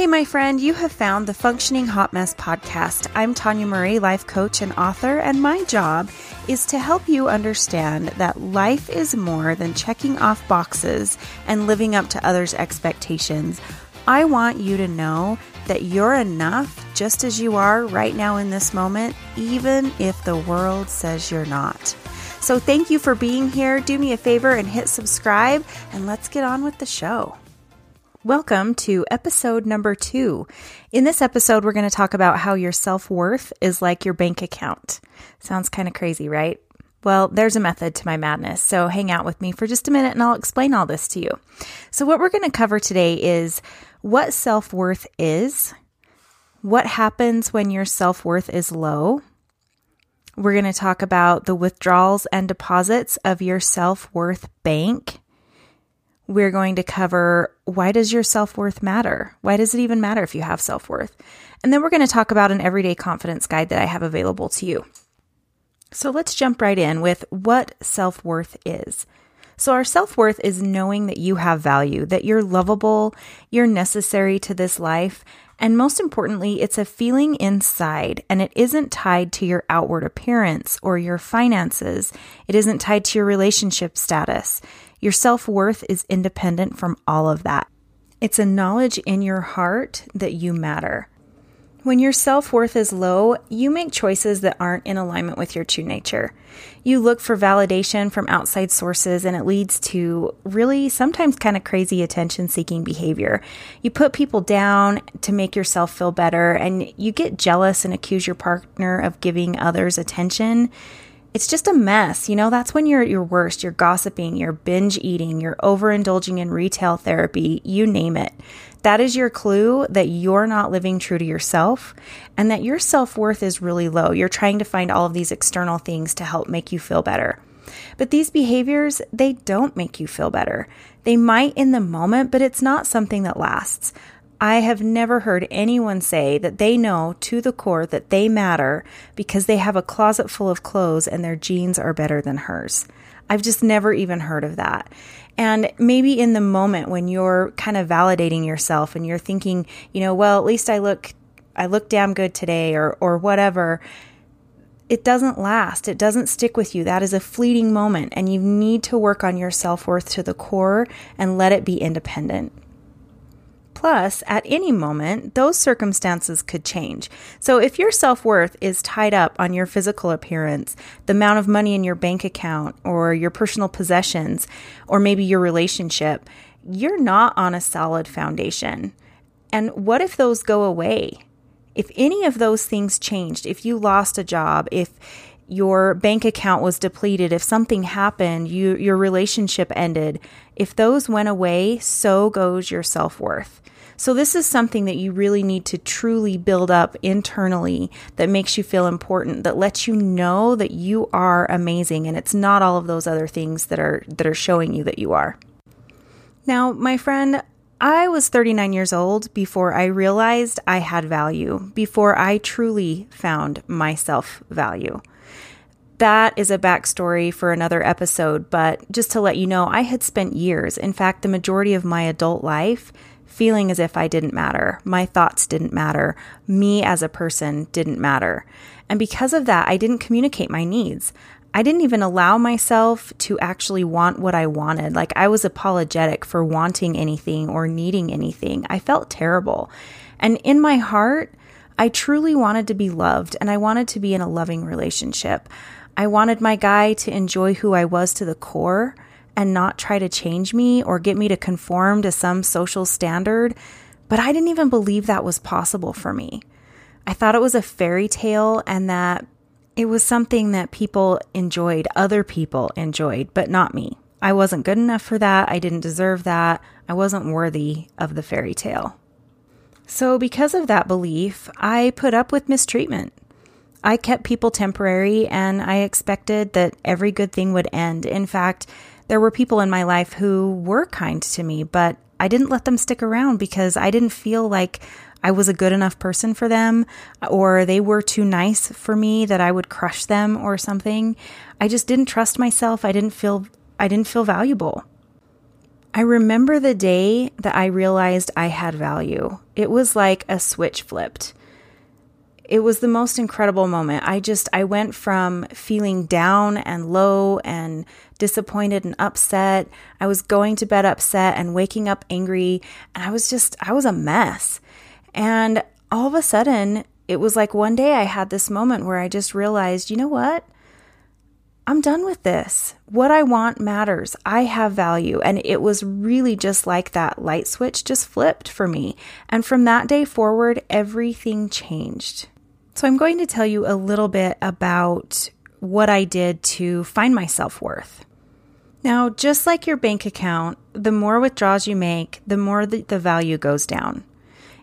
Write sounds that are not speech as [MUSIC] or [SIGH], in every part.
Hey, my friend, you have found the Functioning Hot Mess podcast. I'm Tanya Murray, life coach and author, and my job is to help you understand that life is more than checking off boxes and living up to others' expectations. I want you to know that you're enough just as you are right now in this moment, even if the world says you're not. So, thank you for being here. Do me a favor and hit subscribe, and let's get on with the show. Welcome to episode number two. In this episode, we're going to talk about how your self worth is like your bank account. Sounds kind of crazy, right? Well, there's a method to my madness, so hang out with me for just a minute and I'll explain all this to you. So, what we're going to cover today is what self worth is, what happens when your self worth is low. We're going to talk about the withdrawals and deposits of your self worth bank we're going to cover why does your self-worth matter? Why does it even matter if you have self-worth? And then we're going to talk about an everyday confidence guide that I have available to you. So let's jump right in with what self-worth is. So, our self worth is knowing that you have value, that you're lovable, you're necessary to this life, and most importantly, it's a feeling inside and it isn't tied to your outward appearance or your finances. It isn't tied to your relationship status. Your self worth is independent from all of that. It's a knowledge in your heart that you matter. When your self worth is low, you make choices that aren't in alignment with your true nature. You look for validation from outside sources, and it leads to really sometimes kind of crazy attention seeking behavior. You put people down to make yourself feel better, and you get jealous and accuse your partner of giving others attention it's just a mess. You know, that's when you're at your worst. You're gossiping, you're binge eating, you're overindulging in retail therapy, you name it. That is your clue that you're not living true to yourself and that your self worth is really low. You're trying to find all of these external things to help make you feel better. But these behaviors, they don't make you feel better. They might in the moment, but it's not something that lasts. I have never heard anyone say that they know to the core that they matter because they have a closet full of clothes and their jeans are better than hers. I've just never even heard of that. And maybe in the moment when you're kind of validating yourself and you're thinking, you know, well, at least I look I look damn good today or or whatever, it doesn't last. It doesn't stick with you. That is a fleeting moment and you need to work on your self-worth to the core and let it be independent. Plus, at any moment, those circumstances could change. So, if your self worth is tied up on your physical appearance, the amount of money in your bank account, or your personal possessions, or maybe your relationship, you're not on a solid foundation. And what if those go away? If any of those things changed, if you lost a job, if your bank account was depleted, if something happened, you your relationship ended, if those went away, so goes your self-worth. So this is something that you really need to truly build up internally that makes you feel important, that lets you know that you are amazing and it's not all of those other things that are that are showing you that you are. Now, my friend, I was 39 years old before I realized I had value, before I truly found my self value that is a backstory for another episode, but just to let you know, I had spent years, in fact, the majority of my adult life, feeling as if I didn't matter. My thoughts didn't matter. Me as a person didn't matter. And because of that, I didn't communicate my needs. I didn't even allow myself to actually want what I wanted. Like I was apologetic for wanting anything or needing anything. I felt terrible. And in my heart, I truly wanted to be loved and I wanted to be in a loving relationship. I wanted my guy to enjoy who I was to the core and not try to change me or get me to conform to some social standard, but I didn't even believe that was possible for me. I thought it was a fairy tale and that it was something that people enjoyed, other people enjoyed, but not me. I wasn't good enough for that. I didn't deserve that. I wasn't worthy of the fairy tale. So, because of that belief, I put up with mistreatment. I kept people temporary and I expected that every good thing would end. In fact, there were people in my life who were kind to me, but I didn't let them stick around because I didn't feel like I was a good enough person for them or they were too nice for me that I would crush them or something. I just didn't trust myself. I didn't feel I didn't feel valuable. I remember the day that I realized I had value. It was like a switch flipped. It was the most incredible moment. I just, I went from feeling down and low and disappointed and upset. I was going to bed upset and waking up angry. And I was just, I was a mess. And all of a sudden, it was like one day I had this moment where I just realized, you know what? I'm done with this. What I want matters. I have value. And it was really just like that light switch just flipped for me. And from that day forward, everything changed. So I'm going to tell you a little bit about what I did to find my self worth. Now, just like your bank account, the more withdrawals you make, the more the, the value goes down.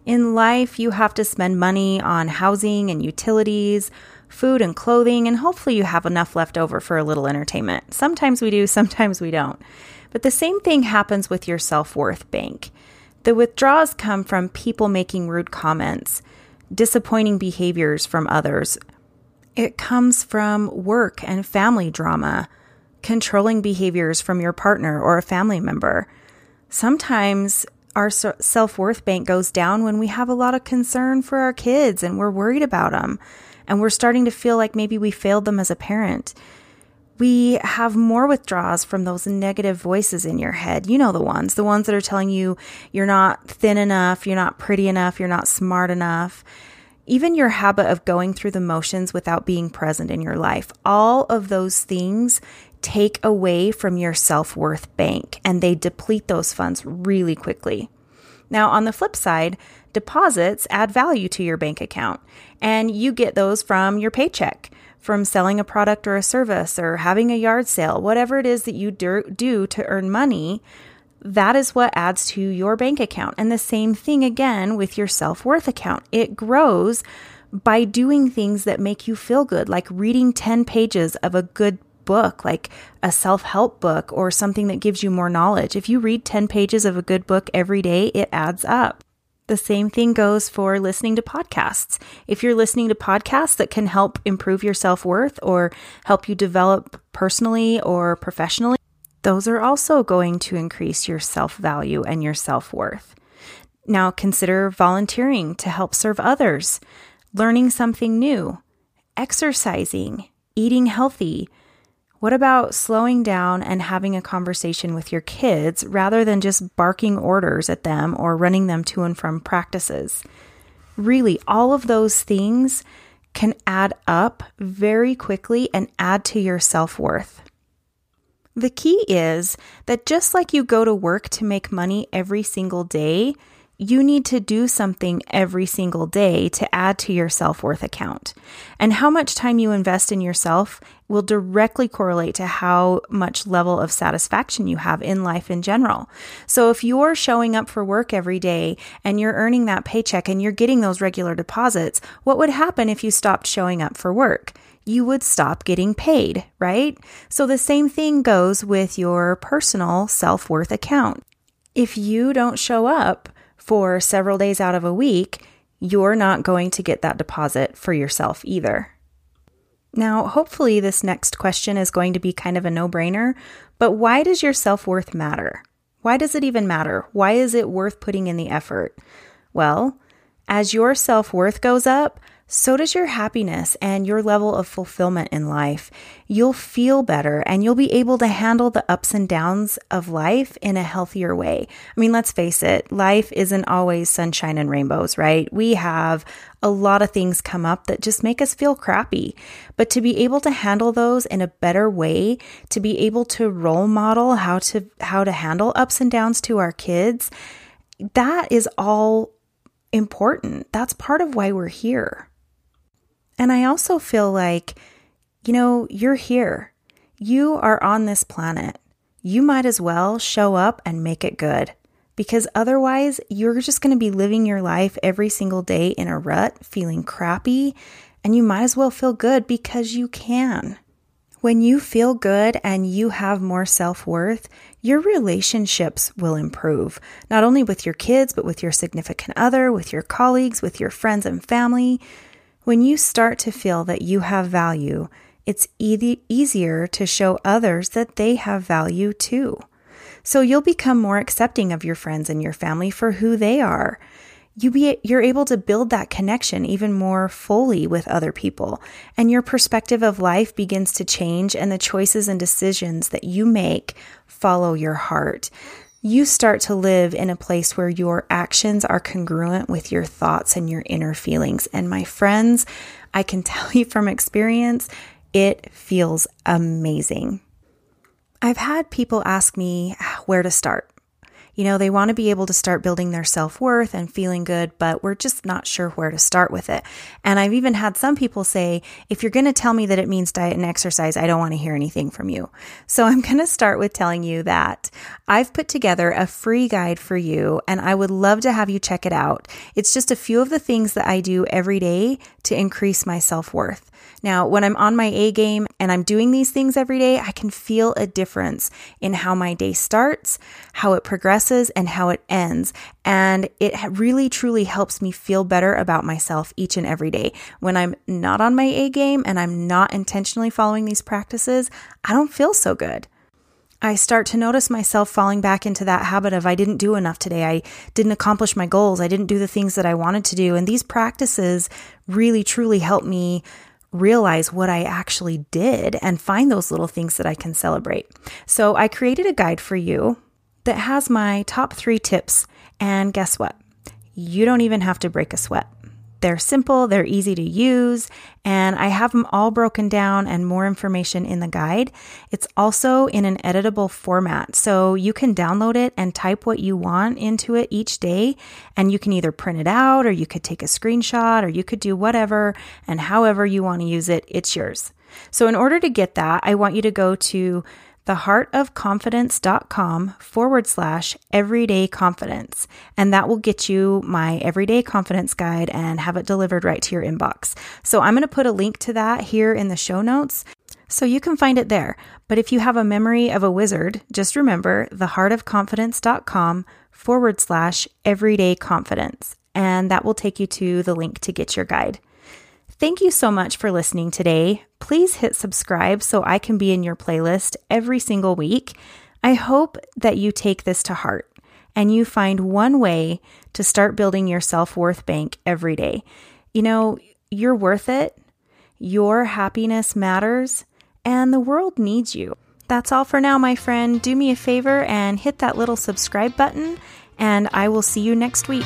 In life, you have to spend money on housing and utilities, food and clothing, and hopefully you have enough left over for a little entertainment. Sometimes we do, sometimes we don't. But the same thing happens with your self worth bank. The withdrawals come from people making rude comments, disappointing behaviors from others. It comes from work and family drama, controlling behaviors from your partner or a family member. Sometimes our self worth bank goes down when we have a lot of concern for our kids and we're worried about them and we're starting to feel like maybe we failed them as a parent. We have more withdrawals from those negative voices in your head. You know the ones, the ones that are telling you you're not thin enough, you're not pretty enough, you're not smart enough. Even your habit of going through the motions without being present in your life. All of those things take away from your self worth bank and they deplete those funds really quickly. Now, on the flip side, deposits add value to your bank account, and you get those from your paycheck, from selling a product or a service, or having a yard sale, whatever it is that you do to earn money. That is what adds to your bank account. And the same thing again with your self worth account. It grows by doing things that make you feel good, like reading 10 pages of a good book, like a self help book or something that gives you more knowledge. If you read 10 pages of a good book every day, it adds up. The same thing goes for listening to podcasts. If you're listening to podcasts that can help improve your self worth or help you develop personally or professionally, those are also going to increase your self value and your self worth. Now consider volunteering to help serve others, learning something new, exercising, eating healthy, what about slowing down and having a conversation with your kids rather than just barking orders at them or running them to and from practices? Really, all of those things can add up very quickly and add to your self worth. The key is that just like you go to work to make money every single day, you need to do something every single day to add to your self worth account. And how much time you invest in yourself will directly correlate to how much level of satisfaction you have in life in general. So if you're showing up for work every day and you're earning that paycheck and you're getting those regular deposits, what would happen if you stopped showing up for work? You would stop getting paid, right? So the same thing goes with your personal self worth account. If you don't show up, for several days out of a week, you're not going to get that deposit for yourself either. Now, hopefully, this next question is going to be kind of a no brainer, but why does your self worth matter? Why does it even matter? Why is it worth putting in the effort? Well, as your self worth goes up, so does your happiness and your level of fulfillment in life. You'll feel better and you'll be able to handle the ups and downs of life in a healthier way. I mean, let's face it, life isn't always sunshine and rainbows, right? We have a lot of things come up that just make us feel crappy. But to be able to handle those in a better way, to be able to role model how to how to handle ups and downs to our kids, that is all important. That's part of why we're here. And I also feel like, you know, you're here. You are on this planet. You might as well show up and make it good because otherwise you're just going to be living your life every single day in a rut, feeling crappy, and you might as well feel good because you can. When you feel good and you have more self worth, your relationships will improve, not only with your kids, but with your significant other, with your colleagues, with your friends and family. When you start to feel that you have value, it's e- easier to show others that they have value too. So you'll become more accepting of your friends and your family for who they are. You be, you're able to build that connection even more fully with other people, and your perspective of life begins to change, and the choices and decisions that you make follow your heart you start to live in a place where your actions are congruent with your thoughts and your inner feelings. And my friends, I can [LAUGHS] tell you from experience, it feels amazing. I've had people ask me where to start. You know, they want to be able to start building their self worth and feeling good, but we're just not sure where to start with it. And I've even had some people say, if you're going to tell me that it means diet and exercise, I don't want to hear anything from you. So I'm going to start with telling you that I've put together a free guide for you and I would love to have you check it out. It's just a few of the things that I do every day to increase my self worth. Now, when I'm on my A game and I'm doing these things every day, I can feel a difference in how my day starts, how it progresses, and how it ends. And it really truly helps me feel better about myself each and every day. When I'm not on my A game and I'm not intentionally following these practices, I don't feel so good. I start to notice myself falling back into that habit of I didn't do enough today. I didn't accomplish my goals. I didn't do the things that I wanted to do. And these practices really truly help me realize what I actually did and find those little things that I can celebrate. So I created a guide for you that has my top three tips. And guess what? You don't even have to break a sweat. They're simple, they're easy to use, and I have them all broken down and more information in the guide. It's also in an editable format, so you can download it and type what you want into it each day, and you can either print it out or you could take a screenshot or you could do whatever and however you want to use it, it's yours. So, in order to get that, I want you to go to theheartofconfidence.com forward slash everyday confidence. And that will get you my everyday confidence guide and have it delivered right to your inbox. So I'm going to put a link to that here in the show notes. So you can find it there. But if you have a memory of a wizard, just remember theheartofconfidence.com forward slash everyday confidence. And that will take you to the link to get your guide. Thank you so much for listening today. Please hit subscribe so I can be in your playlist every single week. I hope that you take this to heart and you find one way to start building your self worth bank every day. You know, you're worth it, your happiness matters, and the world needs you. That's all for now, my friend. Do me a favor and hit that little subscribe button, and I will see you next week.